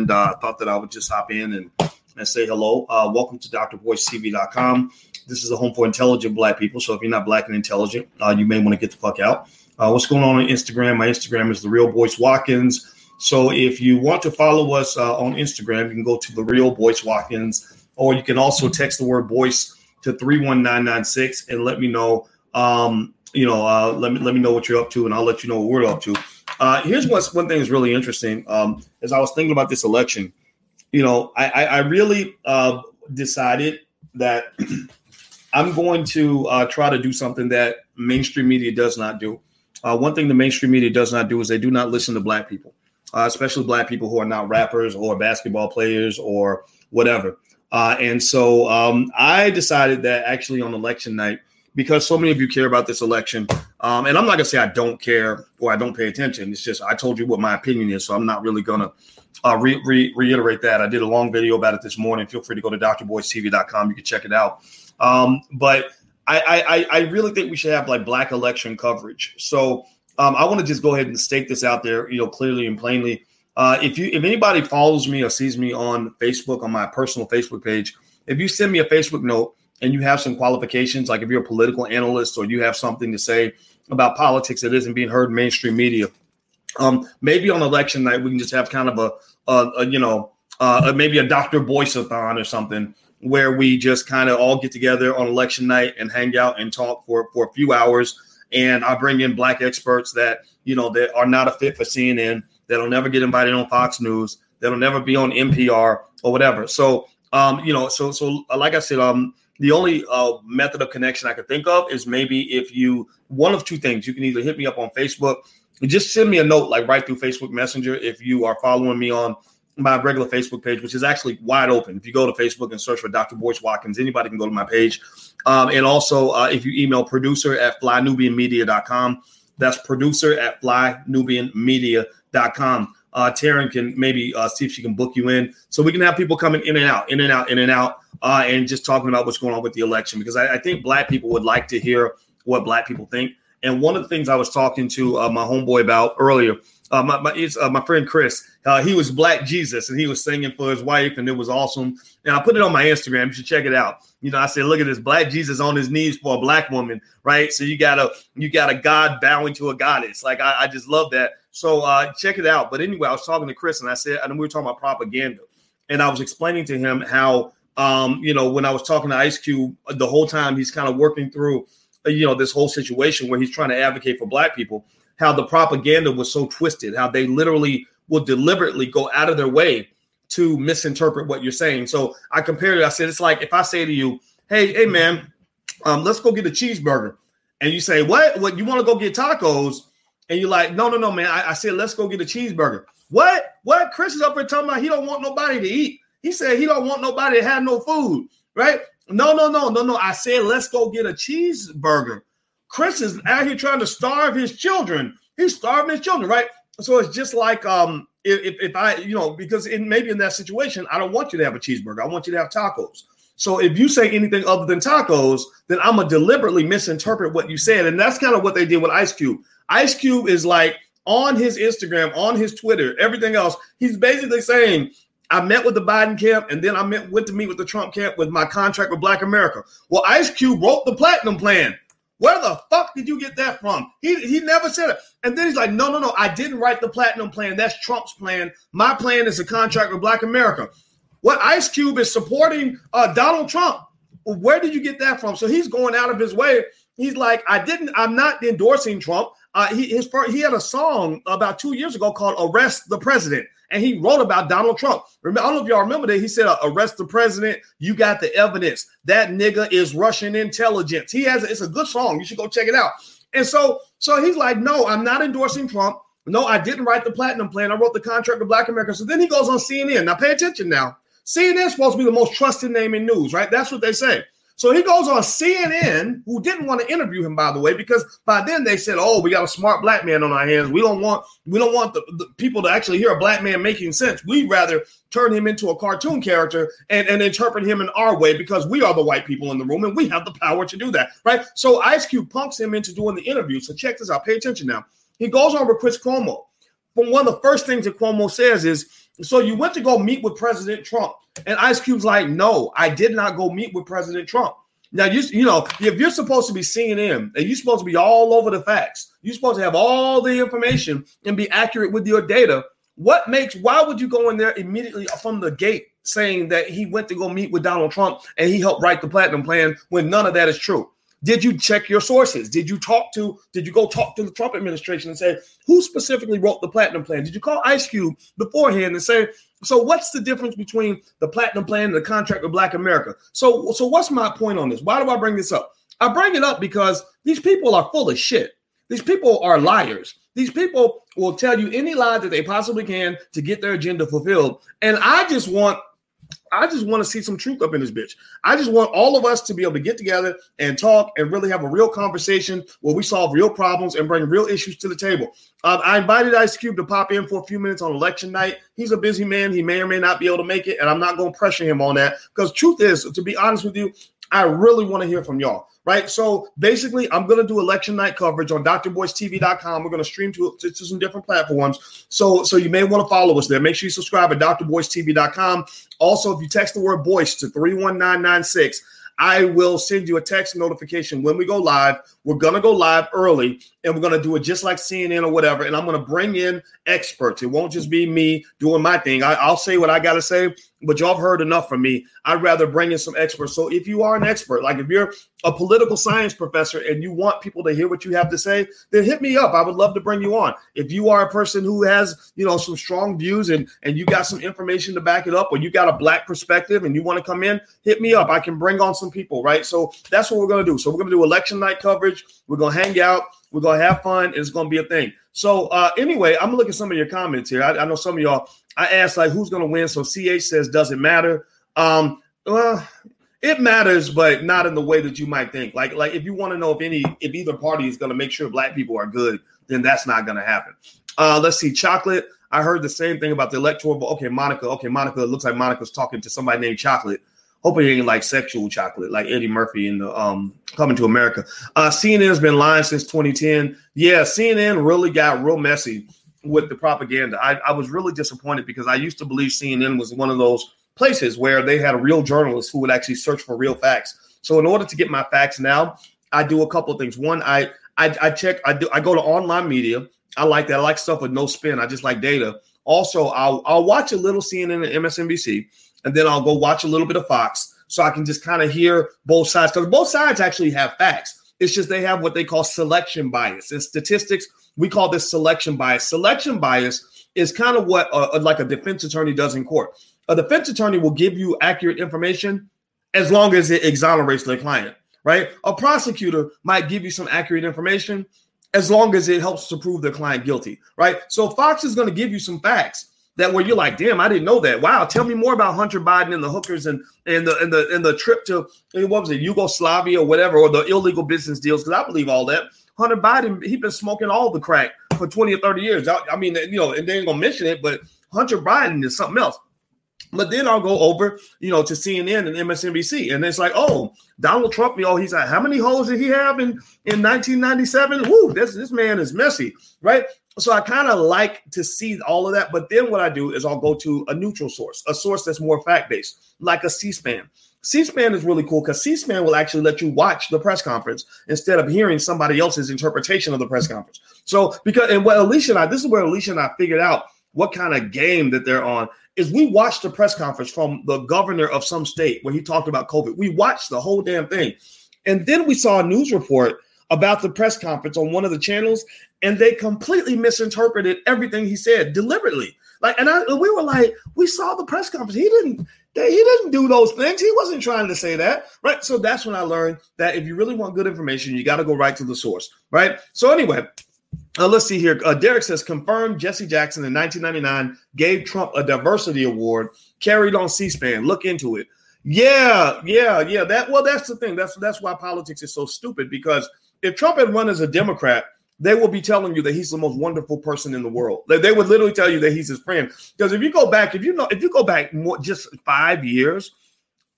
and uh, thought that I would just hop in and, and say hello. Uh, welcome to drboycetv.com. This is a home for intelligent black people. So if you're not black and intelligent, uh, you may want to get the fuck out. Uh, what's going on on Instagram? My Instagram is the real Boyce Watkins. So if you want to follow us uh, on Instagram, you can go to the real Boyce Watkins, or you can also text the word Boyce to 31996 and let me know. Um, you know, uh, let me let me know what you're up to, and I'll let you know what we're up to. Uh, here's what's one thing that's really interesting. Um, as I was thinking about this election, you know, I, I, I really uh, decided that I'm going to uh, try to do something that mainstream media does not do. Uh, one thing the mainstream media does not do is they do not listen to black people, uh, especially black people who are not rappers or basketball players or whatever. Uh, and so um, I decided that actually on election night, because so many of you care about this election, um, and I'm not gonna say I don't care or I don't pay attention. It's just I told you what my opinion is, so I'm not really gonna uh, re- re- reiterate that. I did a long video about it this morning. Feel free to go to drboycetv.com. You can check it out. Um, but I, I, I really think we should have like black election coverage. So um, I want to just go ahead and stake this out there, you know, clearly and plainly. Uh, if you if anybody follows me or sees me on Facebook on my personal Facebook page, if you send me a Facebook note and you have some qualifications, like if you're a political analyst or you have something to say about politics that isn't being heard in mainstream media, um, maybe on election night we can just have kind of a, a, a you know uh, maybe a Dr. Boyce-a-thon or something where we just kind of all get together on election night and hang out and talk for, for a few hours. And I bring in black experts that, you know, that are not a fit for CNN, that'll never get invited on Fox News, that'll never be on NPR or whatever. So, um, you know, so, so like I said, um, the only uh, method of connection I could think of is maybe if you, one of two things, you can either hit me up on Facebook, just send me a note, like right through Facebook Messenger if you are following me on my regular Facebook page, which is actually wide open. If you go to Facebook and search for Dr. Boyce Watkins, anybody can go to my page. Um, and also, uh, if you email producer at flynubianmedia.com, that's producer at flynubianmedia.com. Uh, Taryn can maybe uh, see if she can book you in so we can have people coming in and out, in and out, in and out, uh, and just talking about what's going on with the election because I, I think black people would like to hear what black people think. And one of the things I was talking to uh, my homeboy about earlier uh, my my, uh, my friend Chris. Uh, he was Black Jesus, and he was singing for his wife, and it was awesome. And I put it on my Instagram. You should check it out. You know, I said, look at this Black Jesus on his knees for a black woman, right? So you got a you got a God bowing to a goddess. Like I, I just love that. So uh, check it out. But anyway, I was talking to Chris, and I said, and we were talking about propaganda, and I was explaining to him how. Um, you know, when I was talking to Ice Cube, the whole time he's kind of working through, you know, this whole situation where he's trying to advocate for black people how the propaganda was so twisted, how they literally will deliberately go out of their way to misinterpret what you're saying. So I compared it. I said it's like if I say to you, "Hey, hey, man, um, let's go get a cheeseburger," and you say, "What? What? You want to go get tacos?" And you're like, "No, no, no, man. I, I said let's go get a cheeseburger." What? What? Chris is up here talking about he don't want nobody to eat. He said he don't want nobody to have no food, right? No, no, no, no, no. I said let's go get a cheeseburger. Chris is out here trying to starve his children. He's starving his children, right? So it's just like um, if, if I, you know, because in maybe in that situation, I don't want you to have a cheeseburger. I want you to have tacos. So if you say anything other than tacos, then I'm gonna deliberately misinterpret what you said, and that's kind of what they did with Ice Cube. Ice Cube is like on his Instagram, on his Twitter, everything else. He's basically saying, I met with the Biden camp, and then I met, went to meet with the Trump camp with my contract with Black America. Well, Ice Cube wrote the platinum plan. Where the fuck did you get that from? He he never said it. And then he's like, no, no, no, I didn't write the platinum plan. That's Trump's plan. My plan is a contract with Black America. What Ice Cube is supporting uh, Donald Trump. Where did you get that from? So he's going out of his way. He's like, I didn't, I'm not endorsing Trump. Uh, he his he had a song about two years ago called "Arrest the President," and he wrote about Donald Trump. I don't know if y'all remember that. He said, uh, "Arrest the president. You got the evidence. That nigga is Russian intelligence." He has. A, It's a good song. You should go check it out. And so, so he's like, "No, I'm not endorsing Trump. No, I didn't write the platinum plan. I wrote the contract with Black America." So then he goes on CNN. Now, pay attention. Now, CNN is supposed to be the most trusted name in news, right? That's what they say. So he goes on CNN, who didn't want to interview him, by the way, because by then they said, "Oh, we got a smart black man on our hands. We don't want we don't want the, the people to actually hear a black man making sense. We'd rather turn him into a cartoon character and, and interpret him in our way because we are the white people in the room and we have the power to do that, right?" So Ice Cube punks him into doing the interview. So check this out. Pay attention now. He goes on with Chris Cuomo. From one of the first things that Cuomo says is So you went to go meet with President Trump, and Ice Cube's like, "No, I did not go meet with President Trump." Now you you know if you're supposed to be CNN and you're supposed to be all over the facts, you're supposed to have all the information and be accurate with your data. What makes why would you go in there immediately from the gate saying that he went to go meet with Donald Trump and he helped write the platinum plan when none of that is true? Did you check your sources? Did you talk to, did you go talk to the Trump administration and say, who specifically wrote the platinum plan? Did you call Ice Cube beforehand and say, so what's the difference between the platinum plan and the contract with Black America? So, so what's my point on this? Why do I bring this up? I bring it up because these people are full of shit. These people are liars. These people will tell you any lie that they possibly can to get their agenda fulfilled. And I just want I just want to see some truth up in this bitch. I just want all of us to be able to get together and talk and really have a real conversation where we solve real problems and bring real issues to the table. Uh, I invited Ice Cube to pop in for a few minutes on election night. He's a busy man. He may or may not be able to make it, and I'm not going to pressure him on that because truth is, to be honest with you, I really want to hear from y'all right? So basically, I'm going to do election night coverage on drboycetv.com. We're going to stream to, to, to, some different platforms. So, so you may want to follow us there. Make sure you subscribe at drboycetv.com. Also, if you text the word Boyce to 31996, I will send you a text notification when we go live. We're going to go live early and we're going to do it just like CNN or whatever. And I'm going to bring in experts. It won't just be me doing my thing. I, will say what I got to say, but y'all have heard enough from me. I'd rather bring in some experts. So if you are an expert, like if you're a political science professor and you want people to hear what you have to say, then hit me up. I would love to bring you on. If you are a person who has, you know, some strong views and and you got some information to back it up, or you got a black perspective and you want to come in, hit me up. I can bring on some people, right? So that's what we're gonna do. So we're gonna do election night coverage. We're gonna hang out. We're gonna have fun. It's gonna be a thing. So uh, anyway, I'm gonna look at some of your comments here. I, I know some of y'all. I asked like who's gonna win. So CH says doesn't matter. Um, well, it matters, but not in the way that you might think. Like, like if you want to know if any if either party is to make sure black people are good, then that's not to happen. Uh, let's see, chocolate. I heard the same thing about the electoral. But okay, Monica. Okay, Monica. It looks like Monica's talking to somebody named Chocolate. Hoping he ain't like sexual chocolate, like Eddie Murphy in the um Coming to America. Uh, CNN's been lying since 2010. Yeah, CNN really got real messy with the propaganda. I, I was really disappointed because I used to believe CNN was one of those places where they had a real journalist who would actually search for real facts. So in order to get my facts now, I do a couple of things. One, I I, I check. I do. I go to online media. I like that. I like stuff with no spin. I just like data. Also, I'll I'll watch a little CNN and MSNBC, and then I'll go watch a little bit of Fox, so I can just kind of hear both sides because both sides actually have facts. It's just they have what they call selection bias. In statistics, we call this selection bias. Selection bias is kind of what uh, like a defense attorney does in court a defense attorney will give you accurate information as long as it exonerates their client, right? A prosecutor might give you some accurate information as long as it helps to prove their client guilty, right? So Fox is going to give you some facts that where you're like, damn, I didn't know that. Wow, tell me more about Hunter Biden and the hookers and and the and the and the trip to what was it, Yugoslavia or whatever, or the illegal business deals. Because I believe all that. Hunter Biden, he been smoking all the crack for 20 or 30 years. I, I mean, you know, and they ain't gonna mention it, but Hunter Biden is something else. But then I'll go over, you know, to CNN and MSNBC, and it's like, oh, Donald Trump, you know, he's like, how many holes did he have in in 1997? Woo, this this man is messy, right? So I kind of like to see all of that. But then what I do is I'll go to a neutral source, a source that's more fact based, like a C-SPAN. C-SPAN is really cool because C-SPAN will actually let you watch the press conference instead of hearing somebody else's interpretation of the press conference. So because and what Alicia and I, this is where Alicia and I figured out what kind of game that they're on is we watched the press conference from the governor of some state where he talked about COVID. We watched the whole damn thing. And then we saw a news report about the press conference on one of the channels, and they completely misinterpreted everything he said deliberately. Like, and I, we were like, we saw the press conference. He didn't, he didn't do those things. He wasn't trying to say that, right? So that's when I learned that if you really want good information, you got to go right to the source, right? So anyway, uh, let's see here. Uh, Derek says confirmed Jesse Jackson in 1999 gave Trump a diversity award carried on C-SPAN. Look into it. Yeah, yeah, yeah. That well, that's the thing. That's that's why politics is so stupid because if Trump had run as a Democrat, they will be telling you that he's the most wonderful person in the world. They, would literally tell you that he's his friend. Because if you go back, if you know, if you go back more just five years,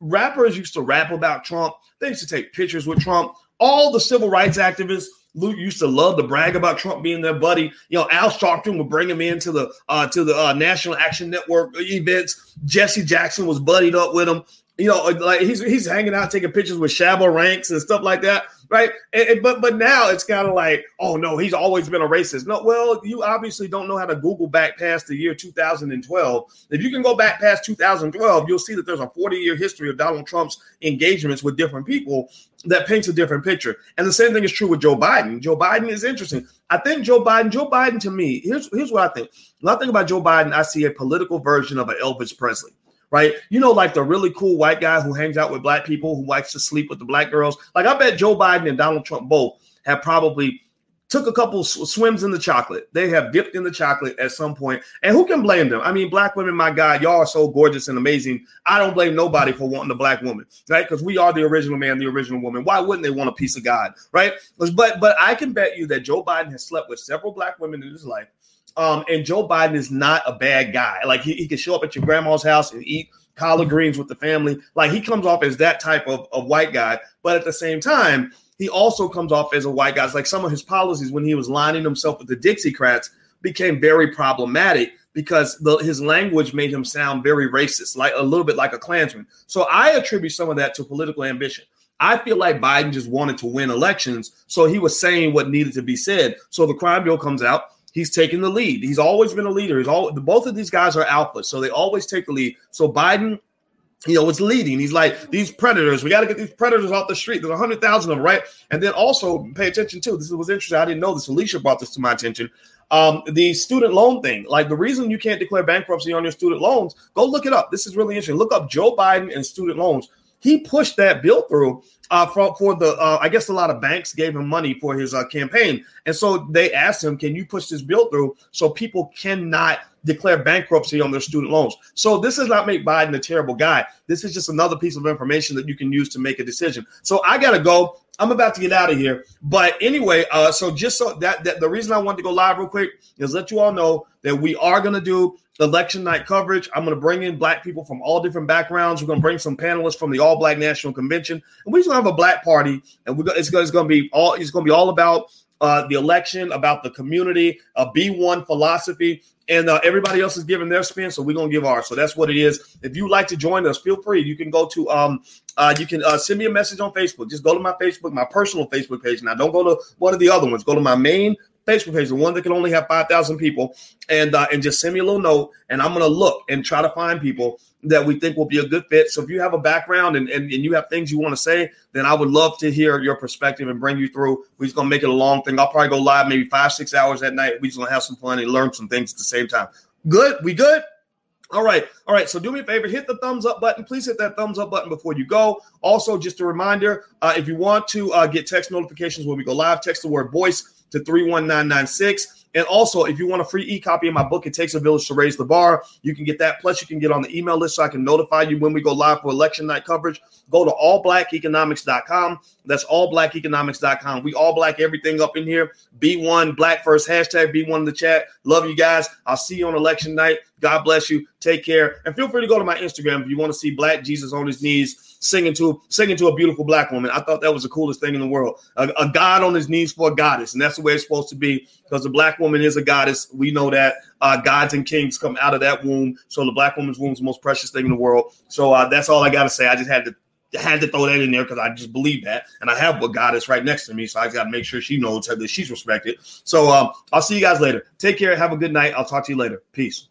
rappers used to rap about Trump. They used to take pictures with Trump. All the civil rights activists used to love to brag about Trump being their buddy. You know, Al Sharpton would bring him into the uh, to the uh, National Action Network events. Jesse Jackson was buddied up with him. You know, like he's he's hanging out taking pictures with Shabba Ranks and stuff like that right? And, and, but but now it's kind of like, oh no, he's always been a racist. No, well, you obviously don't know how to Google back past the year 2012. If you can go back past 2012, you'll see that there's a 40 year history of Donald Trump's engagements with different people that paints a different picture. And the same thing is true with Joe Biden. Joe Biden is interesting. I think Joe Biden, Joe Biden to me, here's here's what I think. When I think about Joe Biden, I see a political version of an Elvis Presley right? You know, like the really cool white guy who hangs out with black people, who likes to sleep with the black girls. Like I bet Joe Biden and Donald Trump both have probably took a couple swims in the chocolate. They have dipped in the chocolate at some point. And who can blame them? I mean, black women, my God, y'all are so gorgeous and amazing. I don't blame nobody for wanting a black woman, right? Because we are the original man, the original woman. Why wouldn't they want a piece of God, right? But but I can bet you that Joe Biden has slept with several black women in his life. Um, and Joe Biden is not a bad guy. Like he, he can show up at your grandma's house and eat collard greens with the family. Like he comes off as that type of, of white guy, but at the same time, he also comes off as a white guy. It's like some of his policies when he was lining himself with the Dixiecrats became very problematic because the, his language made him sound very racist, like a little bit like a Klansman. So I attribute some of that to political ambition. I feel like Biden just wanted to win elections, so he was saying what needed to be said. So the crime bill comes out he's taking the lead. He's always been a leader. He's all both of these guys are alphas, so they always take the lead. So Biden, you know, is leading. He's like these predators. We got to get these predators off the street. There's a hundred thousand of them, right? And then also pay attention too. This was interesting. I didn't know this. Alicia brought this to my attention. Um, the student loan thing, like the reason you can't declare bankruptcy on your student loans, go look it up. This is really interesting. Look up Joe Biden and student loans. He pushed that bill through uh, for, for the uh, I guess a lot of banks gave him money for his uh, campaign, and so they asked him, "Can you push this bill through so people cannot declare bankruptcy on their student loans?" So this does not make Biden a terrible guy. This is just another piece of information that you can use to make a decision. So I gotta go. I'm about to get out of here, but anyway, uh, so just so that, that the reason I wanted to go live real quick is let you all know that we are gonna do election night coverage. I'm going to bring in black people from all different backgrounds. We're going to bring some panelists from the All Black National Convention, and we're going to have a black party. And we're going, it's, it's going to be all it's going to be all about uh, the election, about the community, a B1 philosophy, and uh, everybody else is giving their spin, so we're gonna give ours. So that's what it is. If you'd like to join us, feel free. You can go to um, uh, you can uh, send me a message on Facebook. Just go to my Facebook, my personal Facebook page. Now, don't go to one of the other ones. Go to my main Facebook page, the one that can only have 5,000 people, and uh, and just send me a little note, and I'm going to look and try to find people that we think will be a good fit. So if you have a background and, and, and you have things you want to say, then I would love to hear your perspective and bring you through. We're just going to make it a long thing. I'll probably go live maybe five, six hours at night. We're just going to have some fun and learn some things at the same time. Good? We good? All right. All right. So do me a favor, hit the thumbs up button. Please hit that thumbs up button before you go. Also, just a reminder uh, if you want to uh, get text notifications when we go live, text the word Boyce to 31996. And also, if you want a free e-copy of my book, It Takes a Village to Raise the Bar, you can get that. Plus, you can get on the email list so I can notify you when we go live for election night coverage. Go to allblackeconomics.com. That's allblackeconomics.com. We all black everything up in here. B1 Black First hashtag B1 in the chat. Love you guys. I'll see you on election night. God bless you. Take care. And feel free to go to my Instagram if you want to see Black Jesus on his knees singing to singing to a beautiful black woman. I thought that was the coolest thing in the world. A, a god on his knees for a goddess, and that's the way it's supposed to be because the black woman is a goddess. We know that uh, gods and kings come out of that womb. So the black woman's womb is the most precious thing in the world. So uh, that's all I got to say. I just had to had to throw that in there because I just believe that, and I have what God is right next to me, so I got to make sure she knows that she's respected. So um, I'll see you guys later. Take care. Have a good night. I'll talk to you later. Peace.